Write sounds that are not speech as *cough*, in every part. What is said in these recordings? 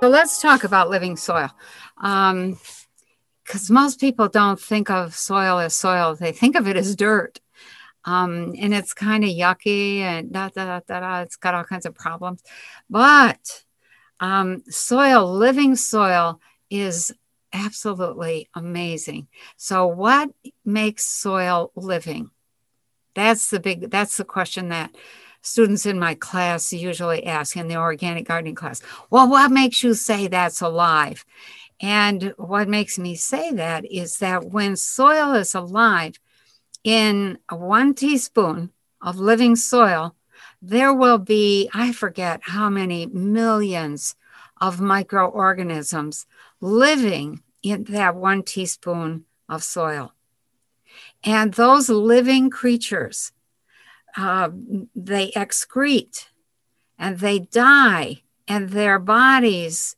So let's talk about living soil. Because um, most people don't think of soil as soil, they think of it as dirt. Um, and it's kind of yucky and da, da, da, da, da, it's got all kinds of problems. But um, soil, living soil, is absolutely amazing. So, what makes soil living? That's the big, that's the question that students in my class usually ask in the organic gardening class. Well, what makes you say that's alive? And what makes me say that is that when soil is alive, in one teaspoon of living soil, there will be, I forget how many millions of microorganisms living in that one teaspoon of soil. And those living creatures uh, they excrete and they die, and their bodies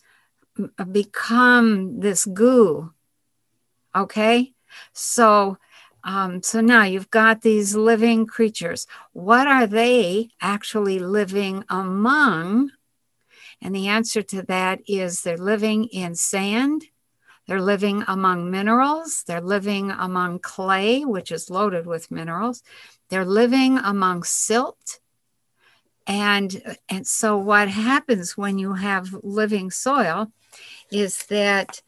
become this goo. Okay, so um, so now you've got these living creatures. What are they actually living among? And the answer to that is they're living in sand, they're living among minerals, they're living among clay, which is loaded with minerals, they're living among silt. And, and so, what happens when you have living soil is that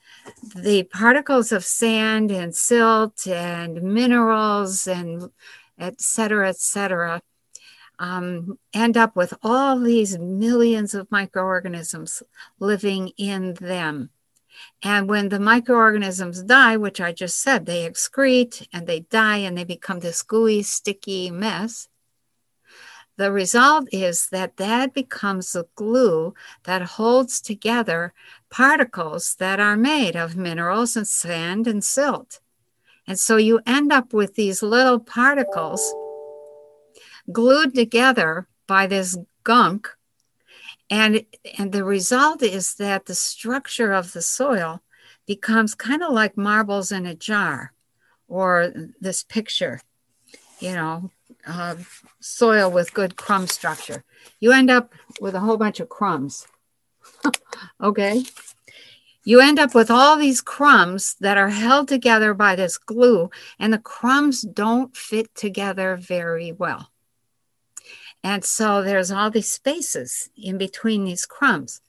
the particles of sand and silt and minerals and et cetera, et cetera, um, end up with all these millions of microorganisms living in them. And when the microorganisms die, which I just said, they excrete and they die and they become this gooey, sticky mess. The result is that that becomes the glue that holds together particles that are made of minerals and sand and silt. And so you end up with these little particles glued together by this gunk and, and the result is that the structure of the soil becomes kind of like marbles in a jar or this picture, you know, uh, soil with good crumb structure. You end up with a whole bunch of crumbs. *laughs* okay. You end up with all these crumbs that are held together by this glue, and the crumbs don't fit together very well. And so there's all these spaces in between these crumbs.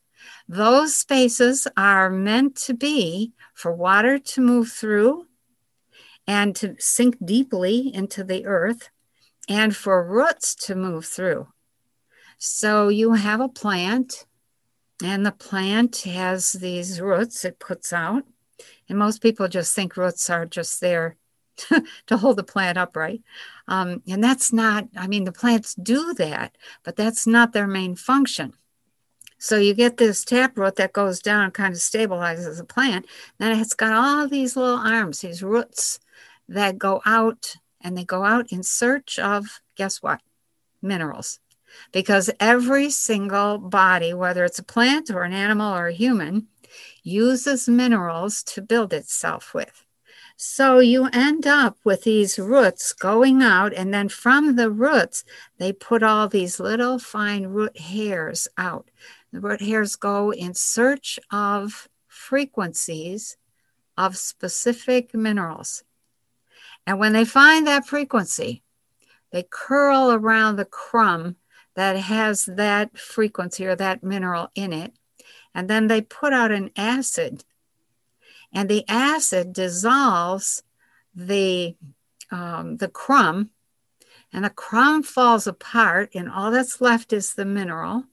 Those spaces are meant to be for water to move through and to sink deeply into the earth and for roots to move through. So you have a plant, and the plant has these roots it puts out. And most people just think roots are just there *laughs* to hold the plant upright. Um, and that's not, I mean, the plants do that, but that's not their main function. So you get this taproot that goes down and kind of stabilizes the plant. Then it's got all these little arms, these roots that go out and they go out in search of, guess what? Minerals. Because every single body, whether it's a plant or an animal or a human, uses minerals to build itself with. So you end up with these roots going out, and then from the roots, they put all these little fine root hairs out. The root hairs go in search of frequencies of specific minerals. And when they find that frequency, they curl around the crumb that has that frequency or that mineral in it. And then they put out an acid and the acid dissolves the um, the crumb, and the crumb falls apart, and all that's left is the mineral.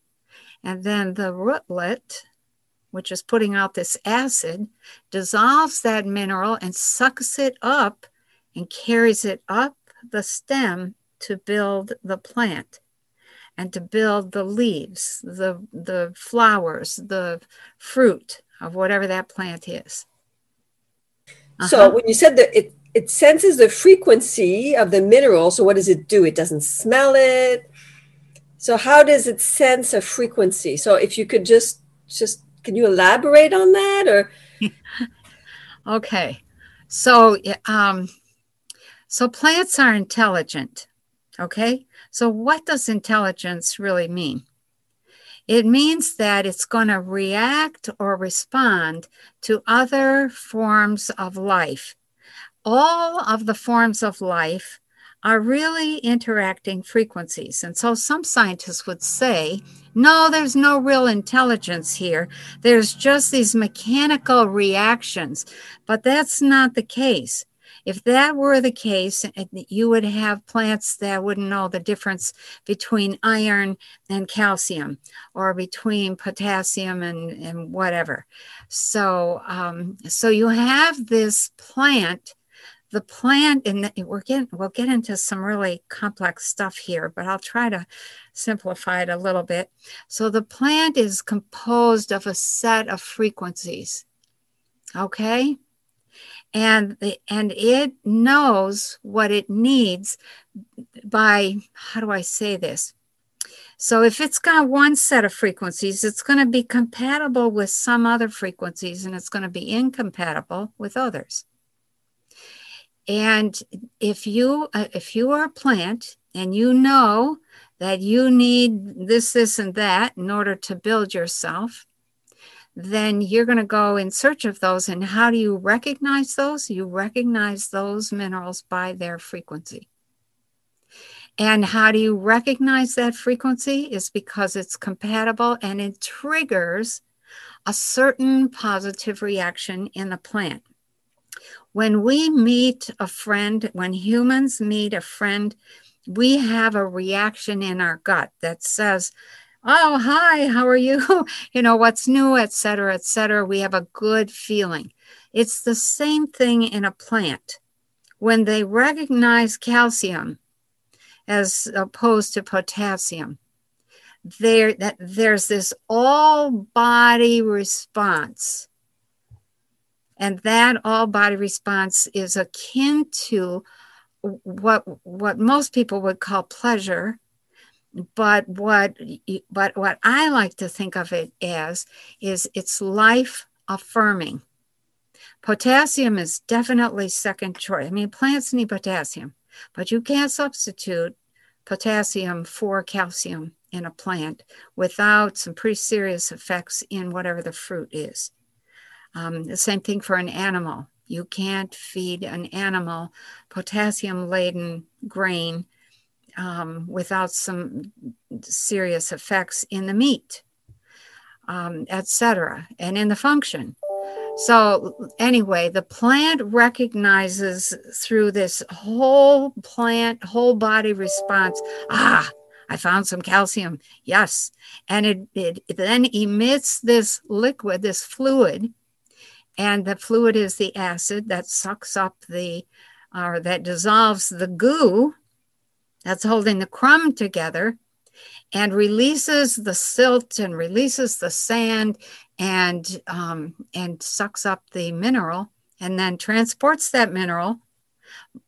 And then the rootlet, which is putting out this acid, dissolves that mineral and sucks it up and carries it up the stem to build the plant and to build the leaves, the, the flowers, the fruit of whatever that plant is. Uh-huh. So when you said that it it senses the frequency of the mineral, so what does it do? It doesn't smell it. So how does it sense a frequency? So if you could just just can you elaborate on that or *laughs* okay. So, um, so plants are intelligent. Okay. So, what does intelligence really mean? It means that it's going to react or respond to other forms of life. All of the forms of life are really interacting frequencies. And so some scientists would say, no, there's no real intelligence here. There's just these mechanical reactions. But that's not the case. If that were the case, eh, you would have plants that wouldn't know the difference between iron and calcium or between potassium and, and whatever. So, um, so you have this plant. The plant and we're getting we'll get into some really complex stuff here but i'll try to simplify it a little bit. So the plant is composed of a set of frequencies okay and the, and it knows what it needs by how do I say this? So if it's got one set of frequencies, it's going to be compatible with some other frequencies and it's going to be incompatible with others. And if you uh, if you are a plant and you know that you need this this and that in order to build yourself, then you're going to go in search of those. And how do you recognize those? You recognize those minerals by their frequency. And how do you recognize that frequency? Is because it's compatible and it triggers a certain positive reaction in the plant. When we meet a friend, when humans meet a friend, we have a reaction in our gut that says, oh hi how are you? *laughs* You know what's new et cetera et cetera. We have a good feeling. It's the same thing in a plant. When they recognize calcium as opposed to potassium there that there's this all body response. And that all body response is akin to what what most people would call pleasure but what but what I like to think of it as is it's life affirming. Potassium is definitely second choice. I mean, plants need potassium, but you can't substitute potassium for calcium in a plant without some pretty serious effects in whatever the fruit is. Um, the same thing for an animal. You can't feed an animal potassium laden grain um, without some serious effects in the meat, um, etc., and in the function. So, anyway, the plant recognizes through this whole plant, whole body response ah, I found some calcium. Yes. And it, it, it then emits this liquid, this fluid. And the fluid is the acid that sucks up the, or that dissolves the goo that's holding the crumb together and releases the silt and releases the sand and um, and sucks up the mineral and then transports that mineral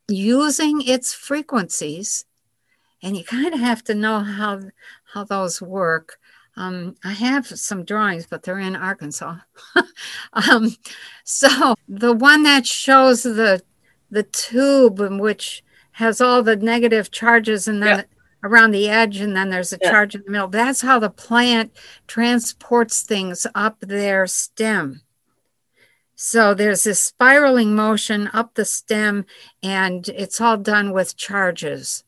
using its frequencies and you kind of have to know how how those work um, I have some drawings, but they're in Arkansas. *laughs* um, so the one that shows the the tube in which has all the negative charges and then yeah. around the edge and then there's a yeah. charge in the middle. That's how the plant transports things up their stem. So there's this spiraling motion up the stem and it's all done with charges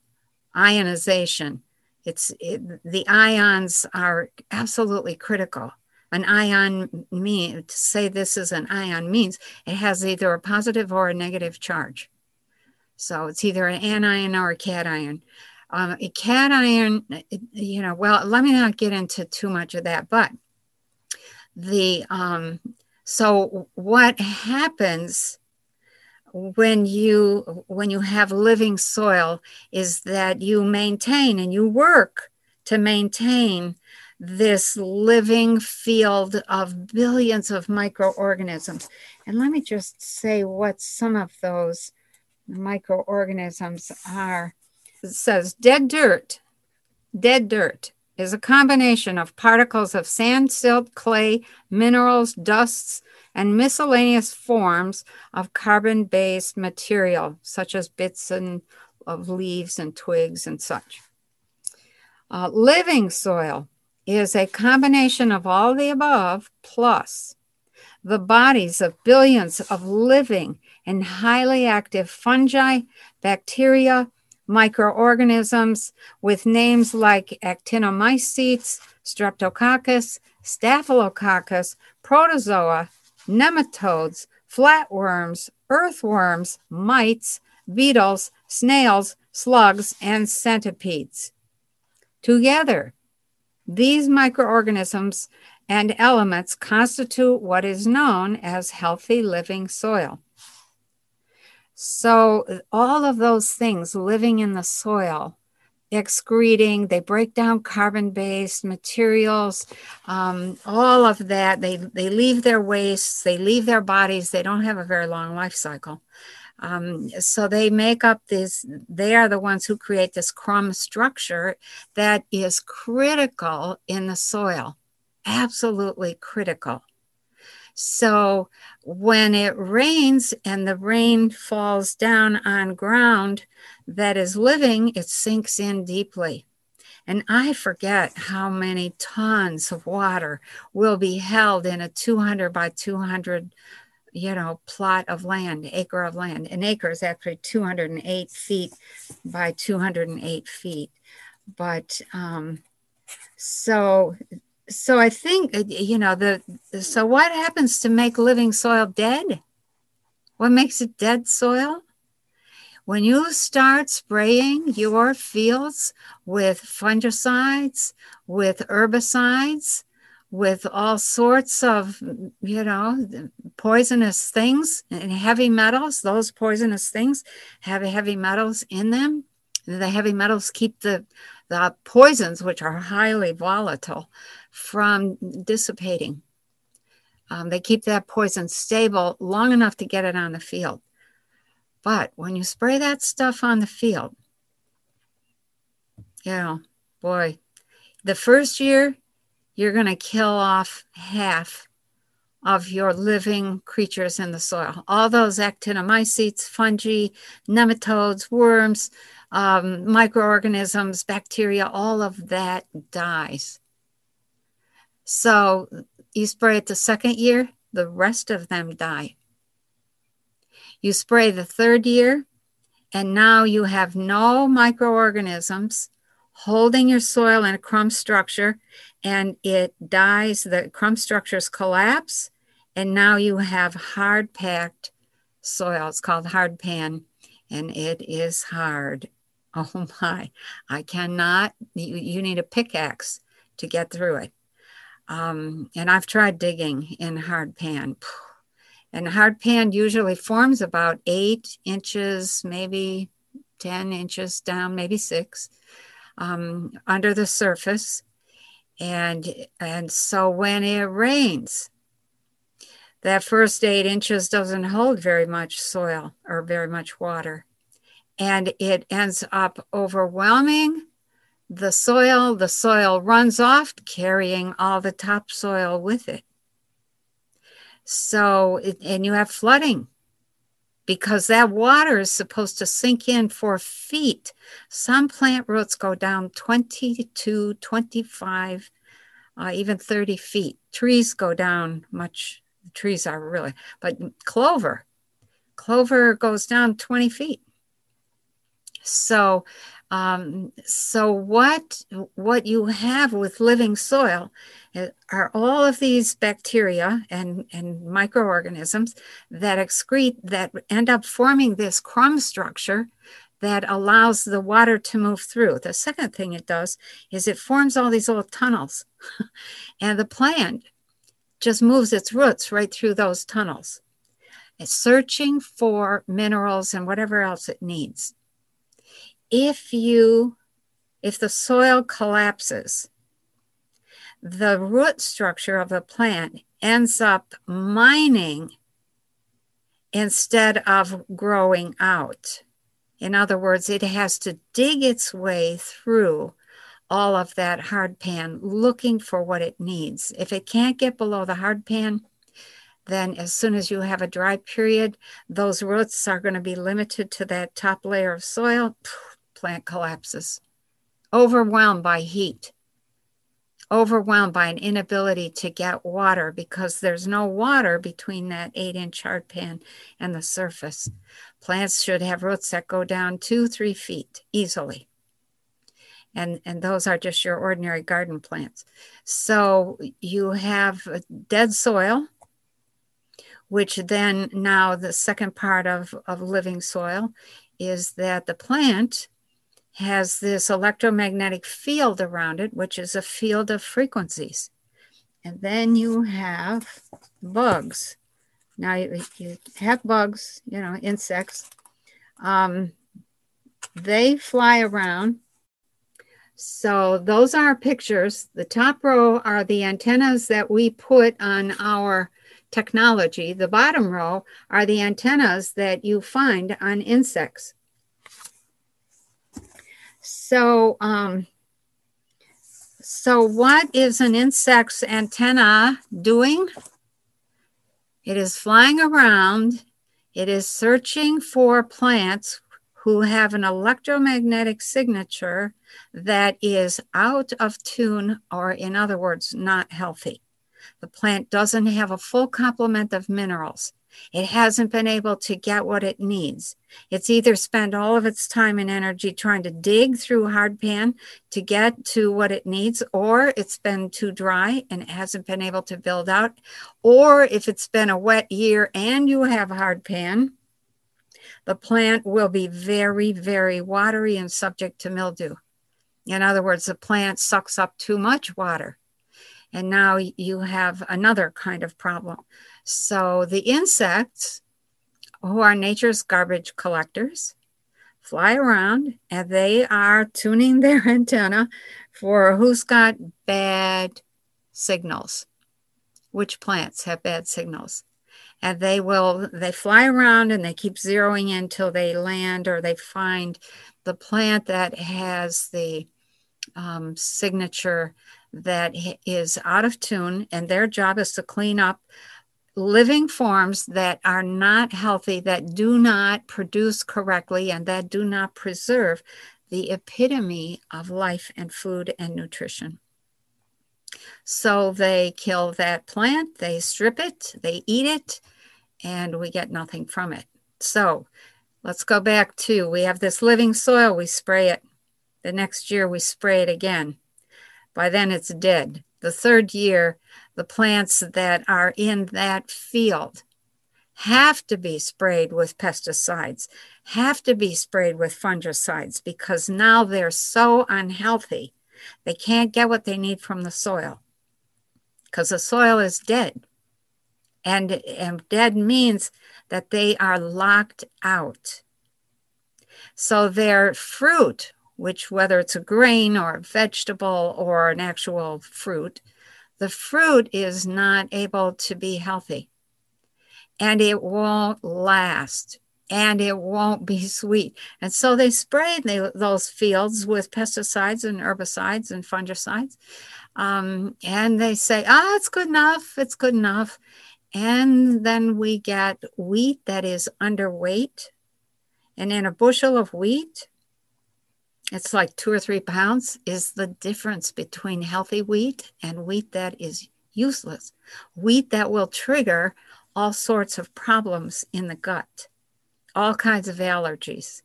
ionization. It's it, the ions are absolutely critical. An ion mean to say this is an ion means it has either a positive or a negative charge so it's either an anion or a cation. Um, a cation, you know, well, let me not get into too much of that, but the um, so what happens when you when you have living soil is that you maintain and you work to maintain this living field of billions of microorganisms. And let me just say what some of those microorganisms are. It says dead dirt, dead dirt. is a combination of particles of sand, silt, clay, minerals, dusts, and miscellaneous forms of carbon based material, such as bits and of leaves and twigs and such. Uh, living soil is a combination of all the above plus the bodies of billions of living and highly active fungi, bacteria, microorganisms with names like actinomycetes, streptococcus, staphylococcus, protozoa, nematodes, flatworms, earthworms, mites, beetles, snails, slugs, and centipedes. Together, these microorganisms and elements constitute what is known as healthy living soil. So, all of those things living in the soil, excreting, they break down carbon based materials, um, all of that. They, they leave their wastes, they leave their bodies, they don't have a very long life cycle. Um, so they make up this, they are the ones who create this crumb structure that is critical in the soil, absolutely critical. So when it rains and the rain falls down on ground that is living, it sinks in deeply. And I forget how many tons of water will be held in a 200 by 200, you know, plot of land, acre of land. An acre is actually 208 feet by 208 feet. But um, so so I think uh, you know the so what happens to make living soil dead? What makes it dead soil? When you start spraying your fields with fungicides, with herbicides, with all sorts of you know poisonous things and heavy metals, those poisonous things have heavy metals in them. The heavy metals keep the the poisons, which are highly volatile, from dissipating. Um, they keep that poison stable long enough to get it on the field. But when you spray that stuff on the field, you know, boy, the first year you're going to kill off half of your living creatures in the soil. All those actinomycetes, fungi, nematodes, worms, um, microorganisms, bacteria, all of that dies. So you spray it the second year, the rest of them die. You spray the third year, and now you have no microorganisms holding your soil in a crumb structure, and it dies. The crumb structures collapse, and now you have hard packed soil. It's called hard pan, and it is hard. *laughs* Oh my, I cannot, you, you need a pickaxe to get through it. Um, and I've tried digging in hard pan. And hard pan usually forms about eight inches, maybe 10 inches down, maybe six um, under the surface. And, and so when it rains, that first eight inches doesn't hold very much soil or very much water. And it ends up overwhelming the soil, the soil runs off, carrying all the topsoil with it. So, and you have flooding because that water is supposed to sink in for feet. Some plant roots go down 22, 25, uh, even 30 feet. Trees go down much, trees are really, but clover, clover goes down 20 feet. So, um, so what what you have with living soil uh, are all of these bacteria and, and microorganisms that excrete that end up forming this crumb structure that allows the water to move through. The second thing it does is it forms all these little tunnels, *laughs* and the plant just moves its roots right through those tunnels. It's searching for minerals and whatever else it needs if you if the soil collapses the root structure of the plant ends up mining instead of growing out in other words it has to dig its way through all of that hard pan, looking for what it needs. If it can't get below the hard pan, then as soon as you have a dry period, those roots are going to be limited to that top layer of soil. Plant collapses, overwhelmed by heat, overwhelmed by an inability to get water because there's no water between that eight inch hard pan and the surface. Plants should have roots that go down two, three feet easily. And, and those are just your ordinary garden plants. So you have dead soil, which then now the second part of, of living soil is that the plant has this electromagnetic field around it, which is a field of frequencies. And then you have bugs. Now you, you have bugs, you know, insects. Um, they fly around. So those are pictures. The top row are the antennas that we put on our technology. The bottom row are the antennas that you find on insects. So, um, so what is an insect's antenna doing? It is flying around. It is searching for plants who have an electromagnetic signature that is out of tune, or in other words, not healthy. The plant doesn't have a full complement of minerals. It hasn't been able to get what it needs. It's either spent all of its time and energy trying to dig through hardpan to get to what it needs, or it's been too dry and it hasn't been able to build out. Or if it's been a wet year and you have hardpan, the plant will be very, very watery and subject to mildew. In other words, the plant sucks up too much water. And now you have another kind of problem. So the insects, who are nature's garbage collectors, fly around and they are tuning *laughs* their antenna for who's got bad signals, which plants have bad signals. And they will, they fly around and they keep zeroing in until they land or they find the plant that has the um, signature that is out of tune. And their job is to clean up living forms that are not healthy, that do not produce correctly, and that do not preserve the epitome of life and food and nutrition. So they kill that plant, they strip it, they eat it, and we get nothing from it. So let's go back to we have this living soil, we spray it. The next year, we spray it again. By then, it's dead. The third year, the plants that are in that field have to be sprayed with pesticides, have to be sprayed with fungicides because now they're so unhealthy. They can't get what they need from the soil because the soil is dead. And, and dead means that they are locked out. So their fruit, which whether it's a grain or a vegetable or an actual fruit, the fruit is not able to be healthy and it won't last and it won't be *laughs* sweet. And so they spray they, those fields with pesticides and herbicides and fungicides. Um, and they say, ah, it's good enough, it's good enough. And then we get wheat that is underweight. And in a bushel of wheat, it's like two or three pounds is the difference between healthy wheat and wheat that is useless. Wheat that will trigger all sorts of problems in the gut, all kinds of allergies.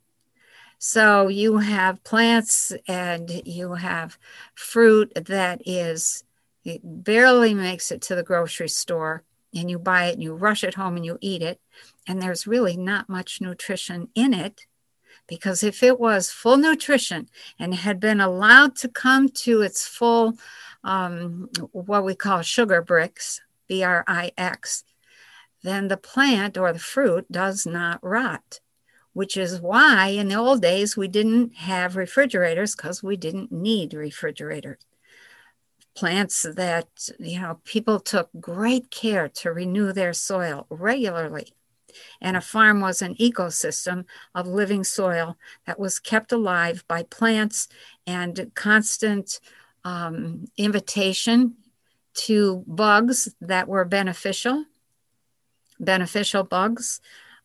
So you have plants and you have fruit that is, it barely makes it to the grocery store and you buy it and you rush it home and you eat it. And there's really not much nutrition in it because if it was full nutrition and had been allowed to come to its full, um, what we call sugar Brix, B R I X, then the plant or the fruit does not rot, which is why in the old days we didn't have refrigerators because we didn't need refrigerators. Plants that, you know, people took great care to renew their soil regularly And a farm was an ecosystem of living soil that was kept alive by plants and constant um, invitation to bugs that were beneficial. Beneficial bugs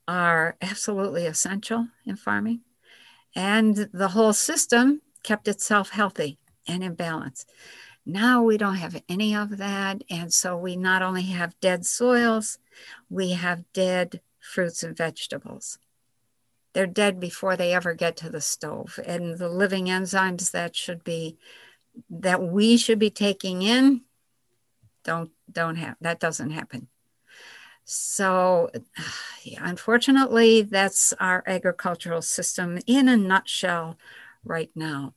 are absolutely essential in farming. And the whole system kept itself healthy and in balance. Now we don't have any of that. And so we not only have dead soils, we have dead fruits and vegetables. They're dead before they ever get to the stove. And the living enzymes that should be that we should be taking in don't don't have that doesn't happen. So unfortunately that's our agricultural system in a nutshell right now.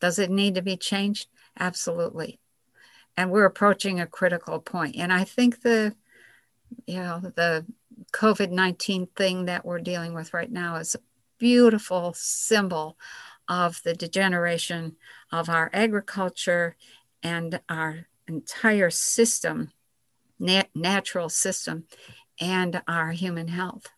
Does it need to be changed? Absolutely. And we're approaching a critical point. And I think the, you know, the COVID 19 thing that we're dealing with right now is a beautiful symbol of the degeneration of our agriculture and our entire system, nat- natural system, and our human health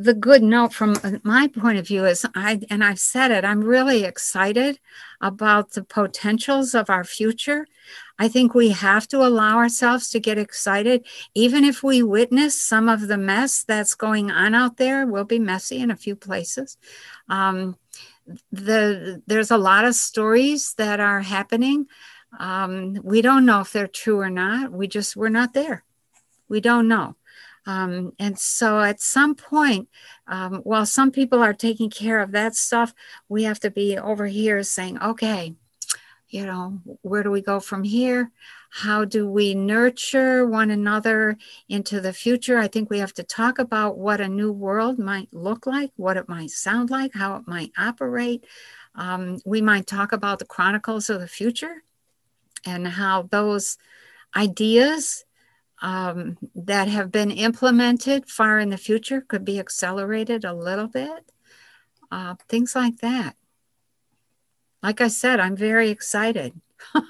the good note from my point of view is I, and I've said it, I'm really excited about the potentials of our future. I think we have to allow ourselves to get excited, even if we witness some of the mess that's going on out there. Will be messy in a few places. Um, the there's a lot of stories that are happening. Um, we don't know if they're true or not. We just we're not there. We don't know. Um, and so at some point, um, while some people are taking care of that stuff, we have to be over here saying, okay, you know, where do we go from here? How do we nurture one another into the future? I think we have to talk about what a new world might look like, what it might sound like, how it might operate. Um, we might talk about the chronicles of the future and how those ideas um, that have been implemented far in the future could be accelerated a little bit. Uh, things like that. Like I said, I'm very excited. *laughs*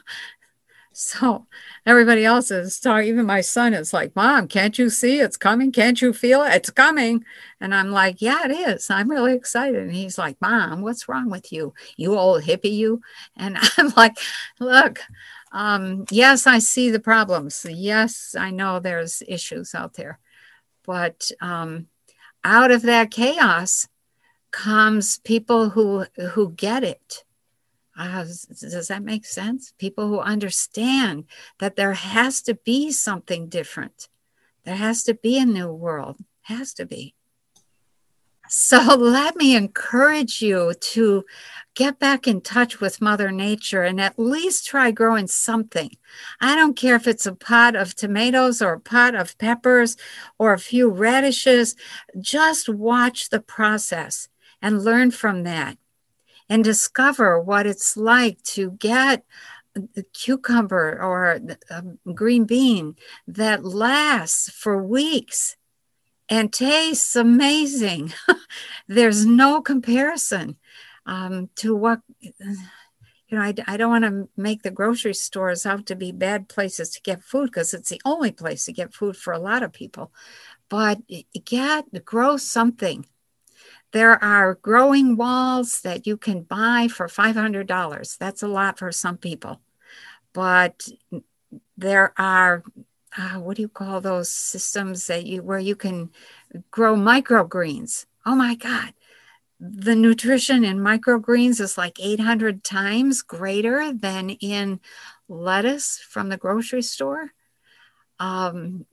so everybody else is talking, even my son is like, Mom, can't you see it's coming? Can't you feel it? It's coming. And I'm like, Yeah, it is. I'm really excited. And he's like, Mom, what's wrong with you? You old hippie, you. And *laughs* I'm like, Look, um, yes, I see the problems. Yes, I know there's issues out there. But um, out of that chaos comes people who who get it. Uh, does that make sense? People who understand that there has to be something different. There has to be a new world. Has to be. So *laughs* let me encourage you to get back in touch with Mother Nature and at least try growing something. I don't care if it's a pot of tomatoes or a pot of peppers or a few radishes, just watch the process and learn from that and discover what it's like to get a cucumber or a um, green bean that lasts for weeks and tastes amazing. *laughs* There's no comparison um, to what, you know, I, I don't want to make the grocery stores out to be bad places to get food because it's the only place to get food for a lot of people. But get, grow something. There are growing walls that you can buy for $500. That's a lot for some people. But there are uh, what do you call those systems that you where you can grow microgreens? Oh my God, the nutrition in microgreens is like 800 times greater than in lettuce from the grocery store. Um,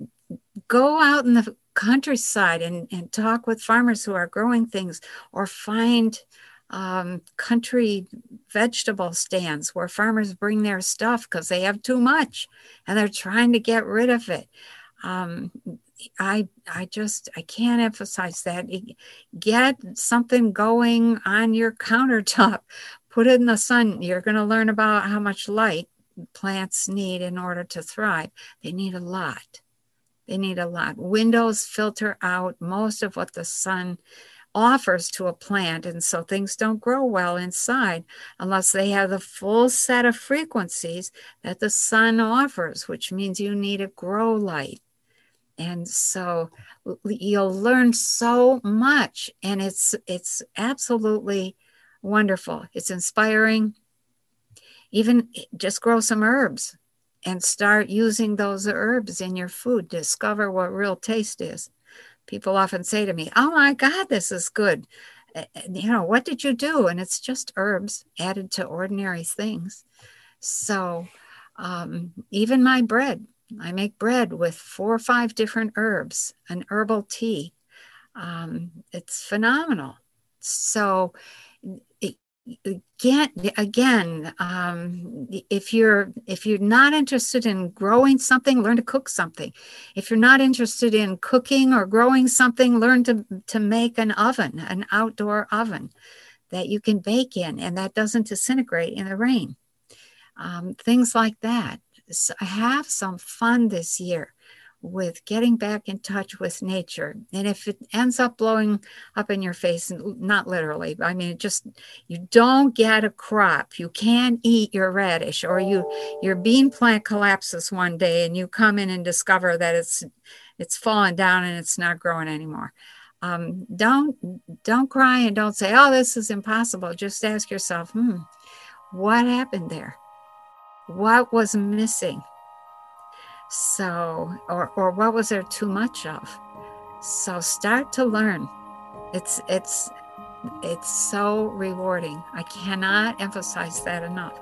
go out in the countryside and, and talk with farmers who are growing things or find um, country vegetable stands where farmers bring their stuff because they have too much and they're trying to get rid of it. Um, I I just I can't emphasize that. Get something going on your countertop. *laughs* Put it in the sun. You're going to learn about how much light plants need in order to thrive. They need a lot. They need a lot. Windows filter out most of what the sun offers to a plant. And so things don't grow well inside unless they have the full set of frequencies that the sun offers, which means you need a grow light. and so you'll learn so much and it's it's absolutely wonderful it's inspiring even eh, just grow some herbs and start using those herbs in your food discover what real taste is people often say to me oh my god this is good you know what did you do and it's just herbs added to ordinary things so um, even my bread I make bread with four or five different herbs, an herbal tea. Um, it's phenomenal. So, again, again, um, if you're if you're not interested in growing something, learn to cook something. If you're not interested in cooking or growing something, learn to to make an oven, an outdoor oven that you can bake in, and that doesn't disintegrate in the rain. Um, things like that have some fun this year with getting back in touch with nature. And if it ends up blowing up in your face, not literally, I mean, just you don't get a crop, you can't eat your radish, or you your bean plant collapses one day and you come in and discover that it's it's fallen down and it's not growing anymore. Um, don't don't cry and don't say, "Oh, this is impossible." Just ask yourself, "Hmm, what happened there?" what was missing so or or what was there too much of? So start to learn. It's it's it's so rewarding. I cannot emphasize that enough